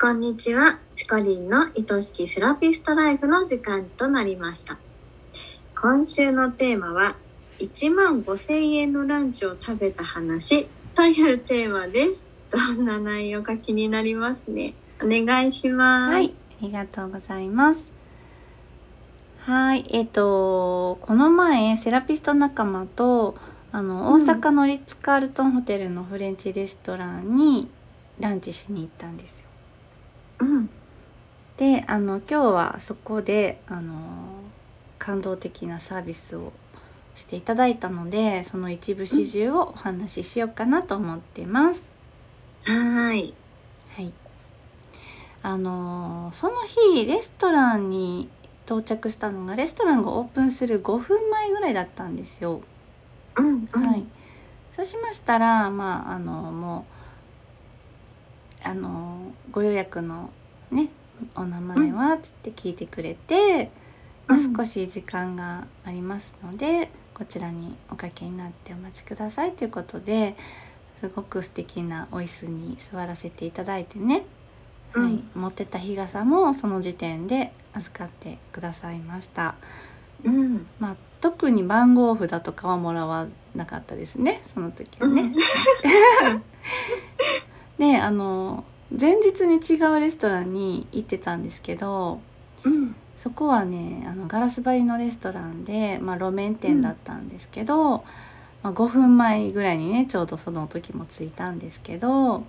こんにちは。チコリンの愛しきセラピストライフの時間となりました。今週のテーマは、1万5千円のランチを食べた話というテーマです。どんな内容か気になりますね。お願いします。はい、ありがとうございます。はい、えっ、とこの前セラピスト仲間とあのうん大阪のリッツカールトンホテルのフレンチレストランにランチしに行ったんですよ。うん。で、あの今日はそこであの感動的なサービスをしていただいたので、その一部始終をお話ししようかなと思ってます。はーい。はい。あのーその日レストランに到着したのがレストランがオープンする5分前ぐらいだったんですよ。うん、うん。はい。そうしましたらまああのもうあのご予約のねお名前はつって聞いてくれて、少し時間がありますのでこちらにおかけになってお待ちくださいということですごく素敵なお椅子に座らせていただいてね、はいうん、持ってた日傘もその時点で預かってくださいました。うん。まあ特に番号札とかはもらわなかったですねその時はね。であの前日に違うレストランに行ってたんですけどうん。そこはねあのガラス張りのレストランで、まあ、路面店だったんですけど、まあ、5分前ぐらいにねちょうどその時も着いたんですけど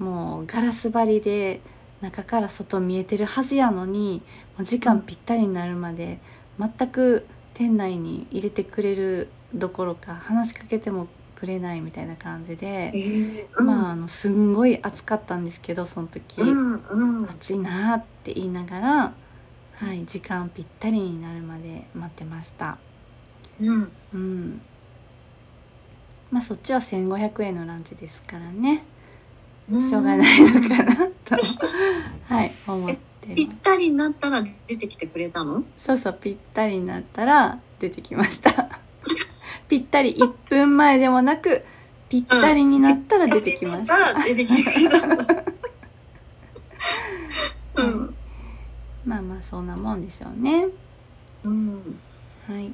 もうガラス張りで中から外見えてるはずやのにもう時間ぴったりになるまで全く店内に入れてくれるどころか話しかけてもくれないみたいな感じえで、ー、うん。まああのすんごい暑かったんですけどその時。うん、うん。暑いなって言いながら、はい、時間ぴったりになるまで待ってました。うん。うん。まあそっちは1500円のランチですからね、しょうがないのかなと、はい、思ってぴっ。たりになったら出てきてくれたの？そうそう、ぴったりになったら出てきました。ぴったり1分前でもなく、ぴったりになったら出てきました。うはいん。まあまあそんなもんでしょうね。うん。はい、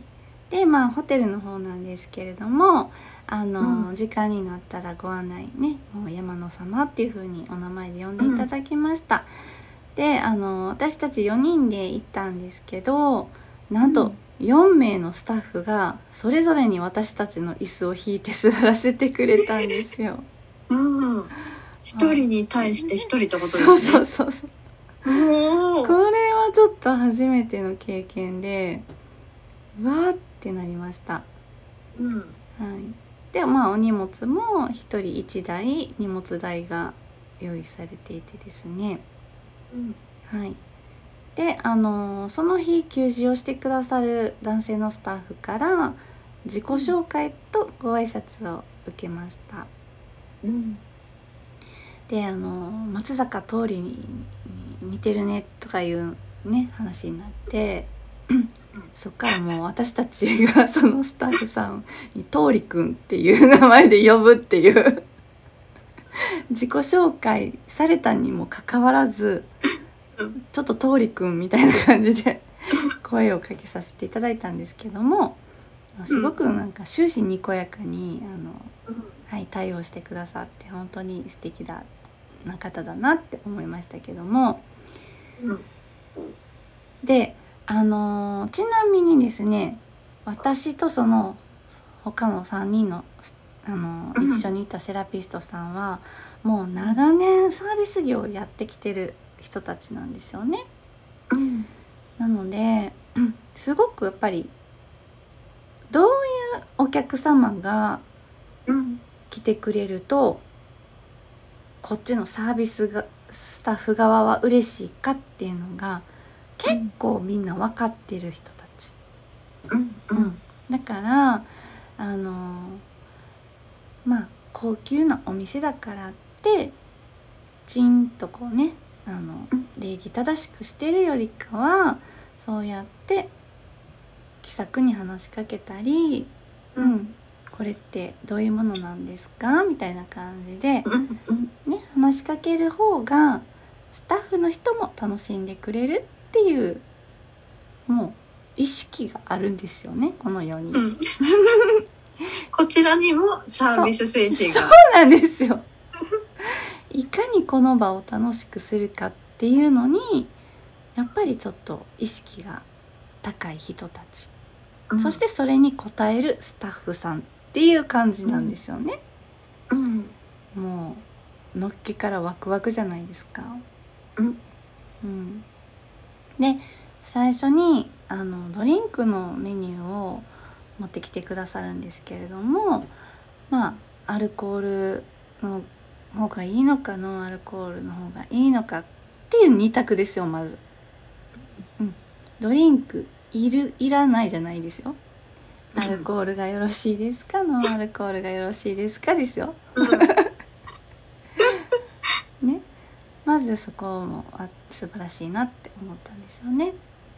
でまあホテルの方なんですけれどもあの、うん時間になったらご案内ねもう山野様っていう風にお名前で呼んでいただきました、であの私たち4人で行ったんですけどなんと4名のスタッフがそれぞれに私たちの椅子を引いて座らせてくれたんですよ。うん。一人に対して一人ってことですね。そうそうそうそうこれはちょっと初めての経験でうわーってなりました。うん。はい、でまあお荷物も1人1台荷物台が用意されていてですねうん。はいであのーその日給仕をしてくださる男性のスタッフから自己紹介とご挨拶を受けましたうん。であのー松坂桃李に似てるねとかいうね話になって そっからもう私たちがそのスタッフさんに「桃李くん」っていう名前で呼ぶっていう自己紹介されたにもかかわらずうんちょっと桃李くんみたいな感じで声をかけさせていただいたんですけどもすごくなんか終始にこやかにあのうん。はい、対応してくださって本当に素敵だな方だなって思いましたけどもうん。であのーちなみにですね私とその他の3人の、あの一緒にいたセラピストさんはもう長年サービス業をやってきてる人たちなんですよね。うん。なのでうん すごくやっぱりどういうお客様がうん。来てくれるとこっちのサービスがスタッフ側は嬉しいかっていうのが結構みんな分かってる人たち、うん。うん。だからあのまあ高級なお店だからってチンとこうねあのうん礼儀正しくしてるよりかはそうやって気さくに話しかけたり、うん、これってどういうものなんですか？みたいな感じで。ね、話しかける方がスタッフの人も楽しんでくれるっていうもう意識があるんですよねこの世に。うん、こちらにもサービス精神そうが。なんですよ。この場を楽しくするかっていうのにやっぱりちょっと意識が高い人たち、うん。そし、てそれに応えるスタッフさんっていう感じなんですよね。うん、もうのっけからワクワクじゃないですか。うん。うん。で最初にあのドリンクのメニューを持ってきてくださるんですけれどもまあアルコールの方がいいのかノンアルコールの方がいいのかっていう二択ですよまず。うん、ドリンクいるいらないじゃないですよ。アルコールがよろしいですか？ノンアルコールがよろしいですかですよ。ね、まずそこもあ素晴らしいなって思ったんですよね。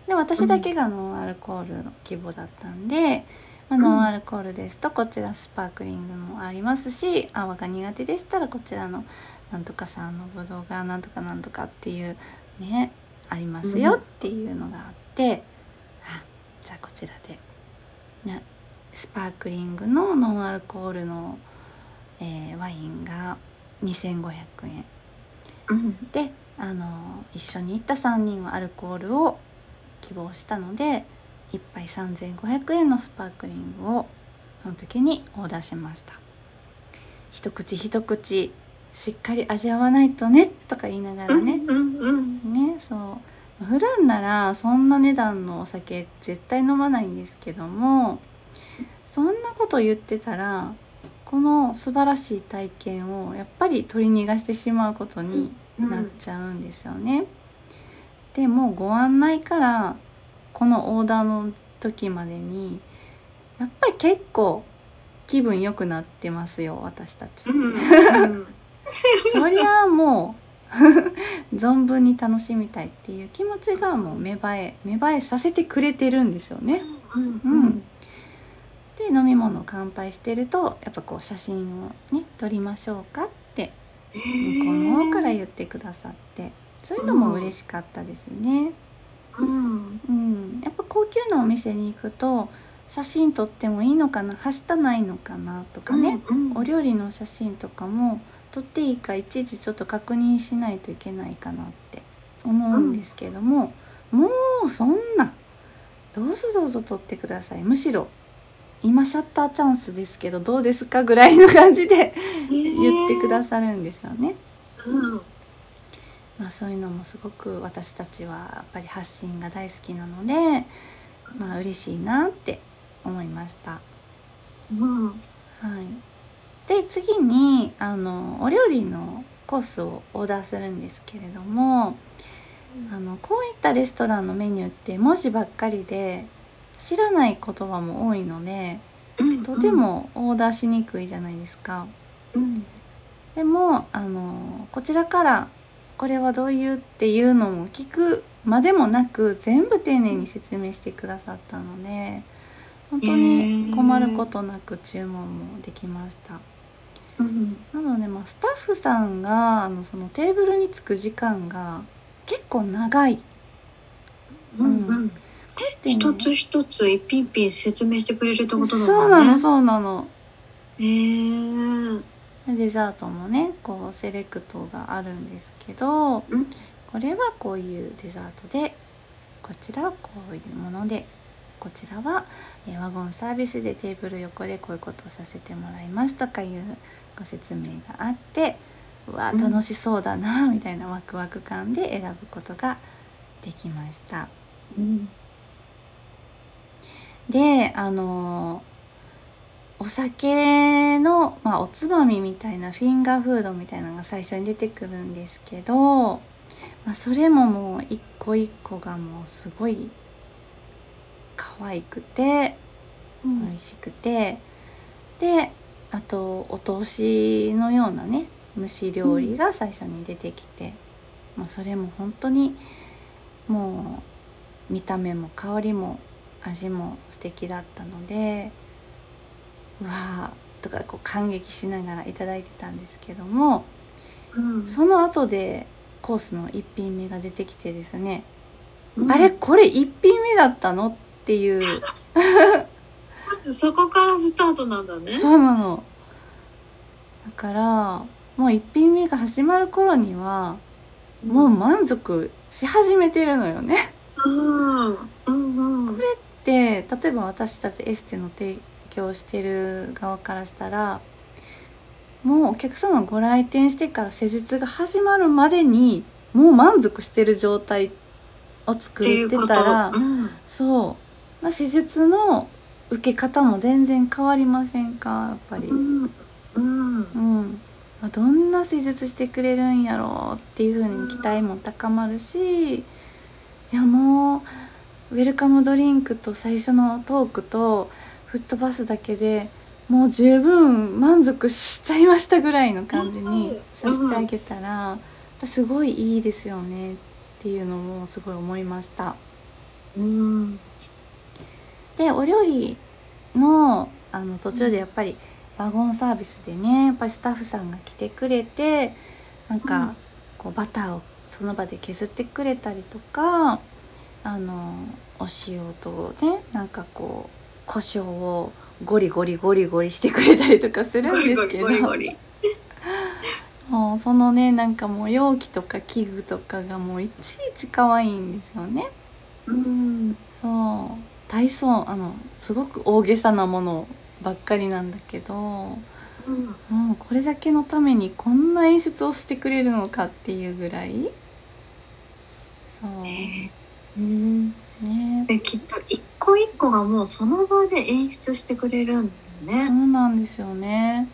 で私だけがノンアルコールの希望だったんで、まあ、うん。ノンアルコールですとこちらスパークリングもありますし泡が苦手でしたらこちらのなんとかさんのぶどうがなんとかなんとかっていうねありますよっていうのがあって、あじゃあこちらで、ね、スパークリングのノンアルコールの、えーワインが2500円。うん、であの一緒に行った3人はアルコールを希望したので1杯3500円のスパークリングをその時にオーダーしました。一口一口しっかり味わわないとねとか言いながらね、ねそう。普段ならそんな値段のお酒絶対飲まないんですけどもそんなこと言ってたらこの素晴らしい体験をやっぱり取り逃がしてしまうことにうん、なっちゃうんですよね。でもうご案内からこのオーダーの時までにやっぱり結構気分良くなってますよ私たち。そりゃあもう 存分に楽しみたいっていう気持ちがもう芽生え芽生えさせてくれてるんですよね。うん、うんで飲み物を乾杯してるとやっぱこう写真をね撮りましょうかって向こうの方から言ってくださってそういうのも嬉しかったですね。うん、うん、やっぱ高級なお店に行くと写真撮ってもいいのかなはしたないのかなとかね、うん、お料理の写真とかも撮っていいかいちいちちょっと確認しないといけないかなって思うんですけども、もうそんなどうぞどうぞ撮ってください。むしろ今シャッターチャンスですけどどうですかぐらいの感じで言ってくださるんですよね。うん、まあ、そういうのもすごく私たちはやっぱり発信が大好きなのでまあ嬉しいなって思いました。うん、はい、で次にあのお料理のコースをオーダーするんですけれどもあのこういったレストランのメニューって文字ばっかりで知らない言葉も多いのでうん、とて、もオーダーしにくいじゃないですか。うん、でもあのこちらからこれはどういうっていうのも聞くまでもなく全部丁寧に説明してくださったので本当に困ることなく注文もできました。うん、なので、まあ、スタッフさんがあのそのテーブルに着く時間が結構長い。うん、うん。一つ一つ一品一品説明してくれるってことだそうなの。そうなの。えー、デザートもねこうセレクトがあるんですけど、うん。これはこういうデザートでこちらはこういうものでこちらは、えーワゴンサービスでテーブル横でこういうことをさせてもらいますとかいうご説明があってうわうん。楽しそうだなみたいなワクワク感で選ぶことができました。うん、であのお酒の、まあ、おつまみみたいなフィンガーフードみたいなのが最初に出てくるんですけど、まあ、それももう一個一個がもうすごい可愛くて美うん、味しくてであとお通しのようなね蒸し料理が最初に出てきて、もうそれも本当にもう見た目も香りも味も素敵だったのでうわあとかこう感激しながらいただいてたんですけどもうん、その後でコースの1品目が出てきてですね、うん。あれこれ1品目だったのっていう。まずそこからスタートなんだね。そうなの。だからもう1品目が始まる頃にはもう満足し始めてるのよね。うん。うんうん。これって例えば私たちエステの提供してる側からしたらもうお客様ご来店してから施術が始まるまでにもう満足してる状態を作って。たらうん。そう。まあ施術の受け方も全然変わりませんか？やっぱり。うん。うん。うん、あどんな施術してくれるんやろうっていう風に期待も高まるしいやもうウェルカムドリンクと最初のトークと吹っ飛ばすだけでもう十分満足しちゃいましたぐらいの感じにさせてあげたらやっぱすごいいいですよねっていうのもすごい思いました。うん。でお料理のあの途中でやっぱりワゴンサービスでねやっぱりスタッフさんが来てくれてなんうん。かこうバターをその場で削ってくれたりとかあのお塩とねなんかこう胡椒をゴリゴリゴリゴリしてくれたりとかするんですけど。もうそのねなんかもう容器とか器具とかがもういちいち可愛いんですよね。うん。そう体操あのすごく大げさなものばっかりなんだけどもうん。うこれだけのためにこんな演出をしてくれるのかっていうぐらい。そう。ねうん。できっと一個一個がもうその場で演出してくれるんだよそね。うなんですよね。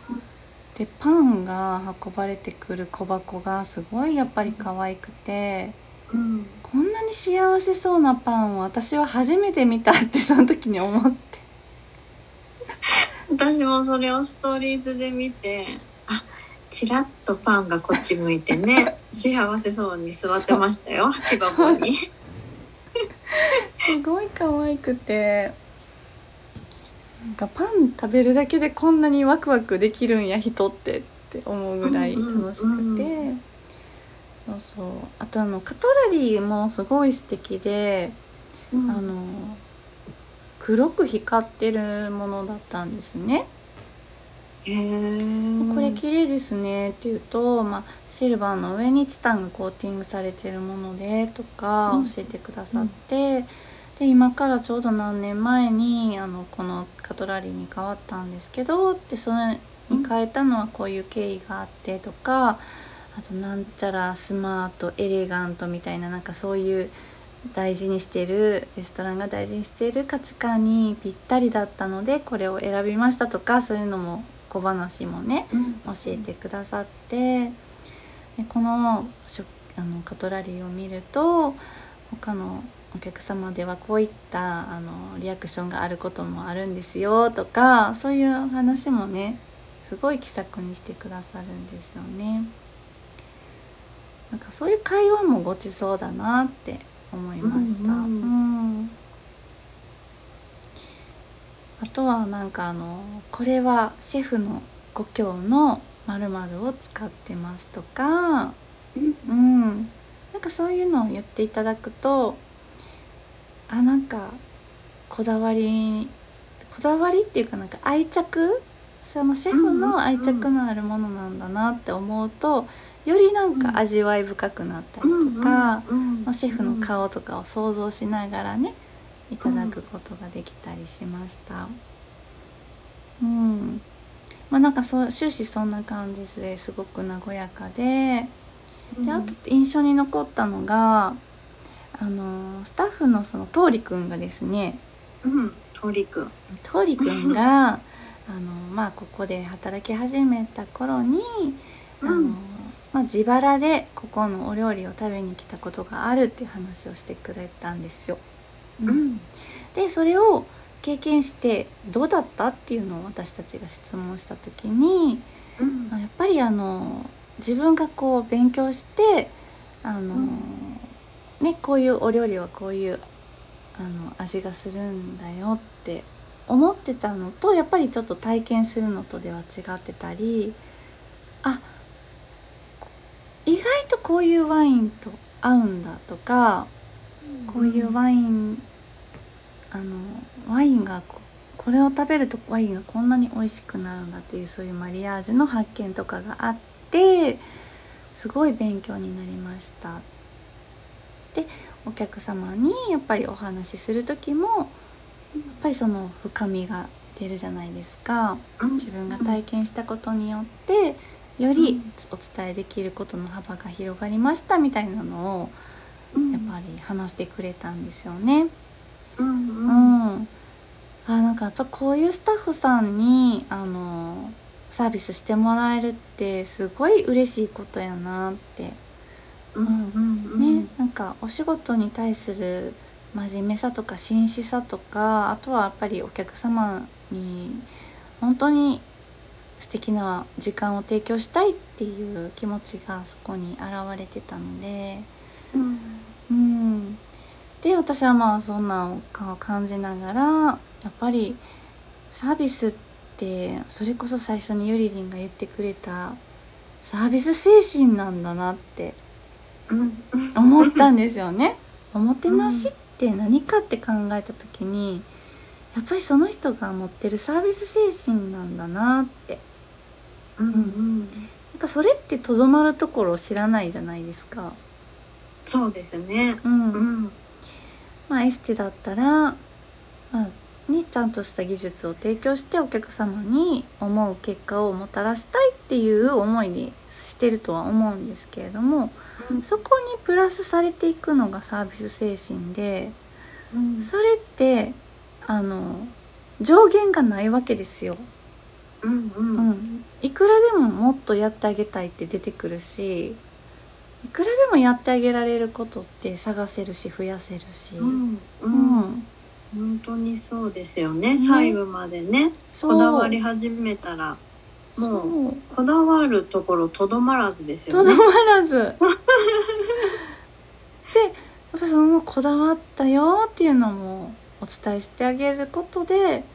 でパンが運ばれてくる小箱がすごいやっぱり可愛くて。うんこんなに幸せそうなパンを私は初めて見たってその時に思って。私もそれをストーリーズで見てあちらっとパンがこっち向いてね 幸せそうに座ってましたよ木箱に。すごい可愛くて。なんかパン食べるだけでこんなにワクワクできるんや人って。って思うぐらい楽しくて、うんうん。そうそう。あとあのカトラリーもすごい素敵で、ああの黒く光ってるものだったんですね。これ綺麗ですねって言うと、まあ、シルバーの上にチタンがコーティングされてるものでとかうん。教えてくださって、で今からちょうど何年前にあのこのカトラリーに変わったんですけどでそれに変えたのはこういう経緯があってとかあとなんちゃらスマートエレガントみたいななんかそういう大事にしてるレストランが大事にしている価値観にぴったりだったのでこれを選びましたとかそういうのも小話もねうん教えてくださってでこの食あのカトラリーを見ると他のお客様ではこういったあのリアクションがあることもあるんですよとかそういう話もねすごい気さくにしてくださるんですよね。なんかそういう会話もごちそうだなって思いました。うんうんうんあとはなんかあのこれはシェフの故郷の〇〇を使ってますとか、うん、なんかそういうのを言っていただくとあなんかこだわりこだわりっていうかなんか愛着そのシェフの愛着のあるものなんだなって思うとよりなんか味わい深くなったりとか、まあシェフの顔とかを想像しながらねいただくことができたりしました。うん、まあなんかそう終始そんな感じですごく和やかで。であと印象に残ったのがあのスタッフのその桃李くんがですね。うん鳥くん桃李くんが あのまあここで働き始めた頃にあの、うん。まあ、自腹でここのお料理を食べに来たことがあるっていう話をしてくれたんですよ。うん。うんでそれを経験してどうだったっていうのを私たちが質問した時にうん。あやっぱりあの自分がこう勉強してあの、うん。ね、こういうお料理はこういうあの味がするんだよって思ってたのとやっぱりちょっと体験するのとでは違ってたりあ意外外とこういうワインと合うんだとかこういうワインあのワインがここれを食べるとワインがこんなに美味しくなるんだっていうそういうマリアージュの発見とかがあってすごい勉強になりました。でお客様にやっぱりお話しする時もやっぱりその深みが出るじゃないですか。自分が体験したことによってよりお伝えできることの幅が広がりましたみたいなのをやっぱり話してくれたんですよね。うんううん。ん、あなんかやっぱこういうスタッフさんにあのサービスしてもらえるってすごい嬉しいことやなって。うんうんね、なんかお仕事に対する真面目さとか真摯さとかあとはやっぱりお客様に本当に素敵な時間を提供したいっていう気持ちがそこに現れてたので、うんうん、で私はまあそんなのを感じながらやっぱりサービスってそれこそ最初にゆりりんが言ってくれたサービス精神なんだなって思ったんですよね。おもてなしって何かって考えた時にやっぱりその人が持ってるサービス精神なんだなってうんうんなんかそれってとどまるところを知らないじゃないですか。そうですね。うん。うん。まあ、エステだったら、まあにちゃんとした技術を提供してお客様に思う結果をもたらしたいっていう思いにしてるとは思うんですけれどもそこにプラスされていくのがサービス精神でうん。それってあの上限がないわけですよ。うんううんん、いくらでももっとやってあげたいって出てくるしいくらでもやってあげられることって探せるし増やせるし。うん。ううん。ん本当にそうですよね細部までね。こだわり始めたらもうこだわるところとどまらずですよね。とどまらず。でやっぱそのこだわったよっていうのもお伝えしてあげることで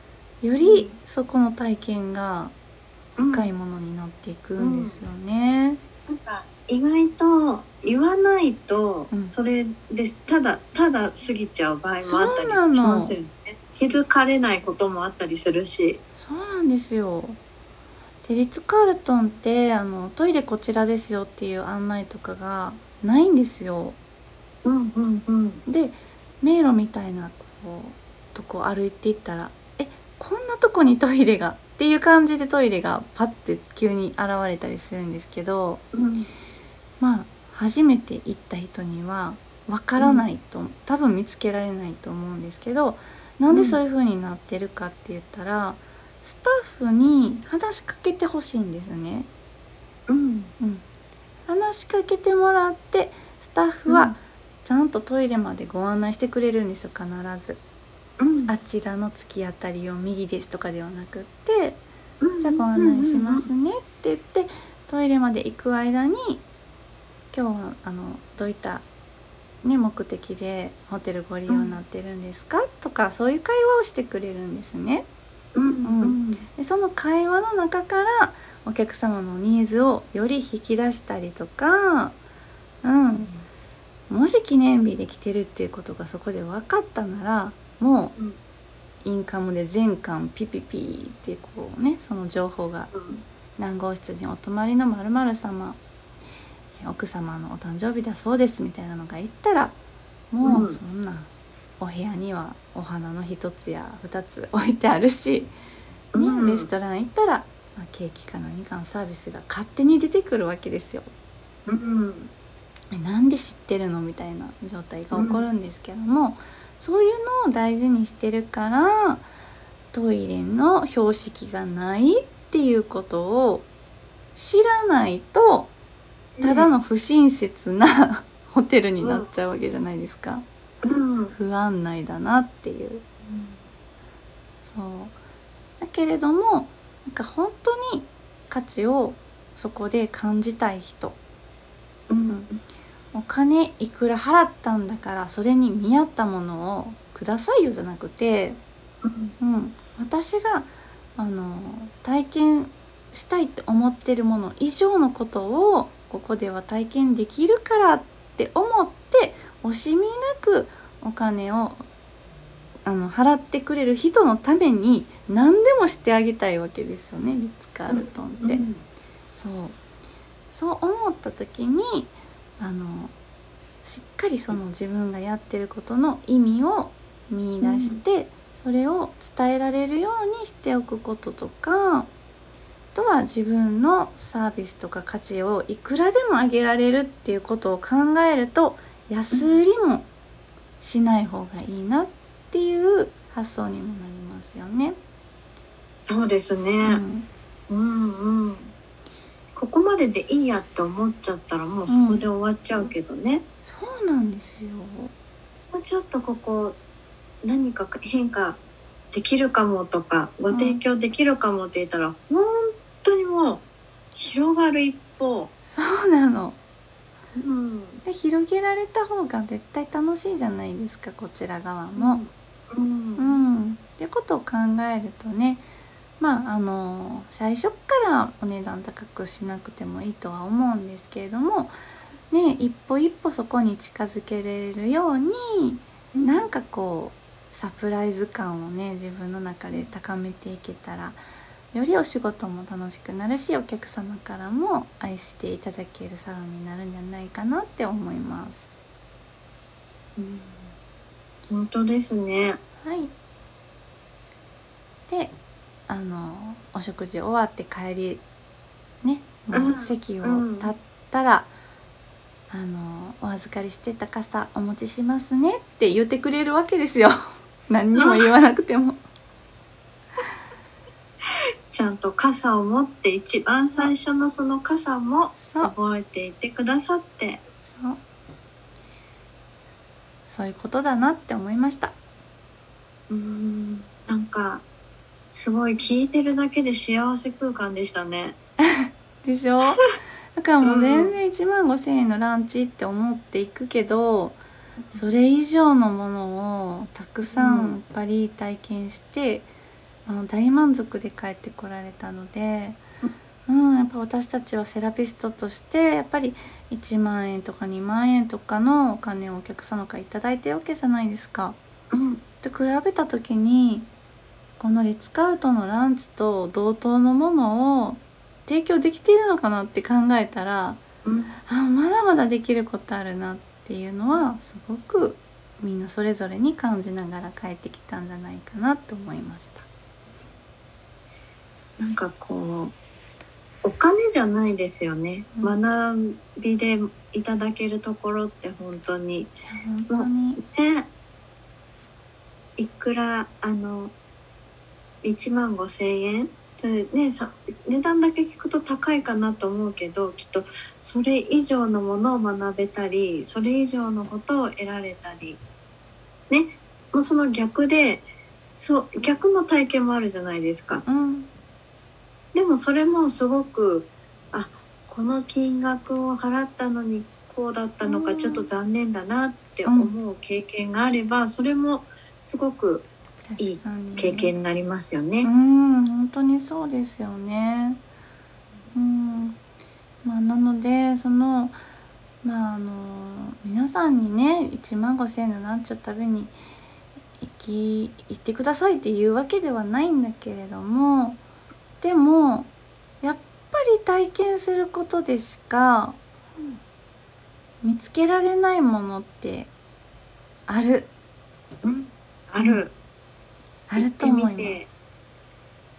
よりそこの体験がうん深いものになっていくんですよね。なんか意外と言わないとうん。それです。ただただ過ぎちゃう場合もあったりしますよね。気づかれないこともあったりするし。そうなんですよ。でリッツ・カールトンってあのトイレこちらですよっていう案内とかがないんですよ。うんうんうん。で迷路みたいなこうとこ歩いていったらえこんなとこにトイレが？っていう感じでトイレがパッて急に現れたりするんですけどうんまあ初めて行った人にはわからないと、多分見つけられないと思うんですけどなんでそういう風になってるかって言ったらスタッフに話しかけてほしいんですね。うん。うん、話しかけてもらってスタッフはちゃんとトイレまでご案内してくれるんですよ必ず。うん。あちらの突き当たりを右ですとかではなくってうんじゃあご案内しますねって言ってトイレまで行く間に今日はあのどういった、ね、目的でホテルご利用になってるんですか、とかそういう会話をしてくれるんですね。うんうんでその会話の中からお客様のニーズをより引き出したりとか、うん、もし記念日で来てるっていうことがそこで分かったならもううん。インカムで全館ピピピーってこうねその情報がうん。何号室にお泊まりの〇〇様奥様のお誕生日だそうですみたいなのが言ったらもううん。そんなお部屋にはお花の一つや二つ置いてあるし、ねうん。レストラン行ったら、まあ、ケーキか何かのサービスが勝手に出てくるわけですよ。うんえなんで知ってるのみたいな状態が起こるんですけども、そういうのを大事にしてるからトイレの標識がないっていうことを知らないとただの不親切なホテルになっちゃうわけじゃないですか。うん。不安内だなっていう。そう。だけれどもなんか本当に価値をそこで感じたい人。うん。お金いくら払ったんだからそれに見合ったものをくださいよじゃなくて、うん。うん、私があの体験したいって思ってるもの以上のことをここでは体験できるからって思って惜しみなくお金をあの払ってくれる人のために何でもしてあげたいわけですよねリッツ・カールトンって。うん。そう。そう思った時にあのしっかりその自分がやってることの意味を見出して、それを伝えられるようにしておくこととかあとは自分のサービスとか価値をいくらでも上げられるっていうことを考えると安売りもしない方がいいなっていう発想にもなりますよね。そうですね。うんうんうん。ここまででいいやって思っちゃったらもうそこで終わっちゃうけどね。そうなんですよ。もうちょっとここ何か変化できるかもとかご提供できるかもって言ったら、本当にもう広がる一方。そうなの。うん。で広げられた方が絶対楽しいじゃないですかこちら側も。う。うんん、っていうことを考えるとねまああの最初からお値段高くしなくてもいいとは思うんですけれどもね一歩一歩そこに近づけれるようになんかこうサプライズ感をね自分の中で高めていけたらよりお仕事も楽しくなるしお客様からも愛していただけるサロンになるんじゃないかなって思います。うん本当ですね。はい。で、あのお食事終わって帰りね、もううん席をうん立ったら、あのお預かりしてた傘お持ちしますねって言ってくれるわけですよ。何にも言わなくても。ちゃんと傘を持って一番最初のその傘も覚えていてくださって。そう。そういうことだなって思いました。うん。なんかすごい聞いてるだけで幸せ空間でしたね。でしょ？だからもう全然1万5,000円のランチって思っていくけどそれ以上のものをたくさうんんパリ体験して、あの大満足で帰ってこられたので、うん、やっぱ私たちはセラピストとしてやっぱり1万円とか2万円とかのお金をお客様から頂いてるわけじゃないですか。うん。で比べた時にこのリッツカウトのランチと同等のものを提供できているのかなって考えたらうん。あまだまだできることあるなっていうのはすごくみんなそれぞれに感じながら帰ってきたんじゃないかなと思いました。なんかこうお金じゃないですよね。うん。学びでいただけるところって本当に。本当に。ねいくらあの1万5千円？それねさ値段だけ聞くと高いかなと思うけどきっとそれ以上のものを学べたりそれ以上のことを得られたり。ねもうその逆でそう逆の体験もあるじゃないですか。うんでもそれもすごくあこの金額を払ったのにこうだったのうんかちょっと残念だなって思う経験があればそれもすごくいい経験になりますようね。ん本当にそうですよね。うんまあなのでそのまああの皆さんにね1万5,000円のランチを食べに行き行ってくださいっていうわけではないんだけれどもでもやっぱり体験することでしか見つけられないものってある。うん、ある。あると思いま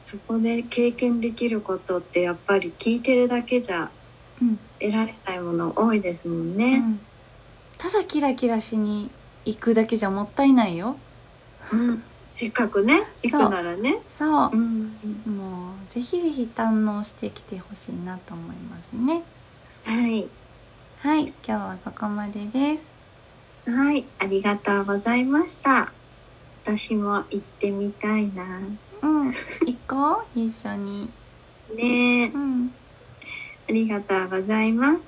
す。そこで経験できることってやっぱり聞いてるだけじゃうん。得られないもの多いですもんうね。ん、ただキラキラしに行くだけじゃもったいないよ。うん、せっかくね行くならね。そうう、ん、もうぜひぜひ堪能してきてほしいなと思いますねはいはい今日はここまでですはいありがとうございました。私も行ってみたいな。うん行こう 一緒にねえうんありがとうございます。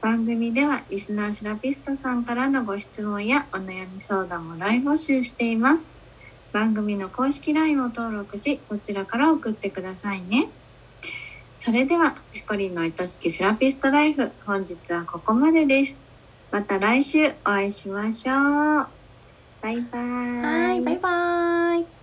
番組ではリスナーセラピストさんからのご質問やお悩み相談も大募集しています。番組の公式 LINE を登録し、そちらから送ってくださいね。それでは、チコリンの愛しきセラピストライフ、本日はここまでです。また来週お会いしましょう。バイバーイ。はいバイバイ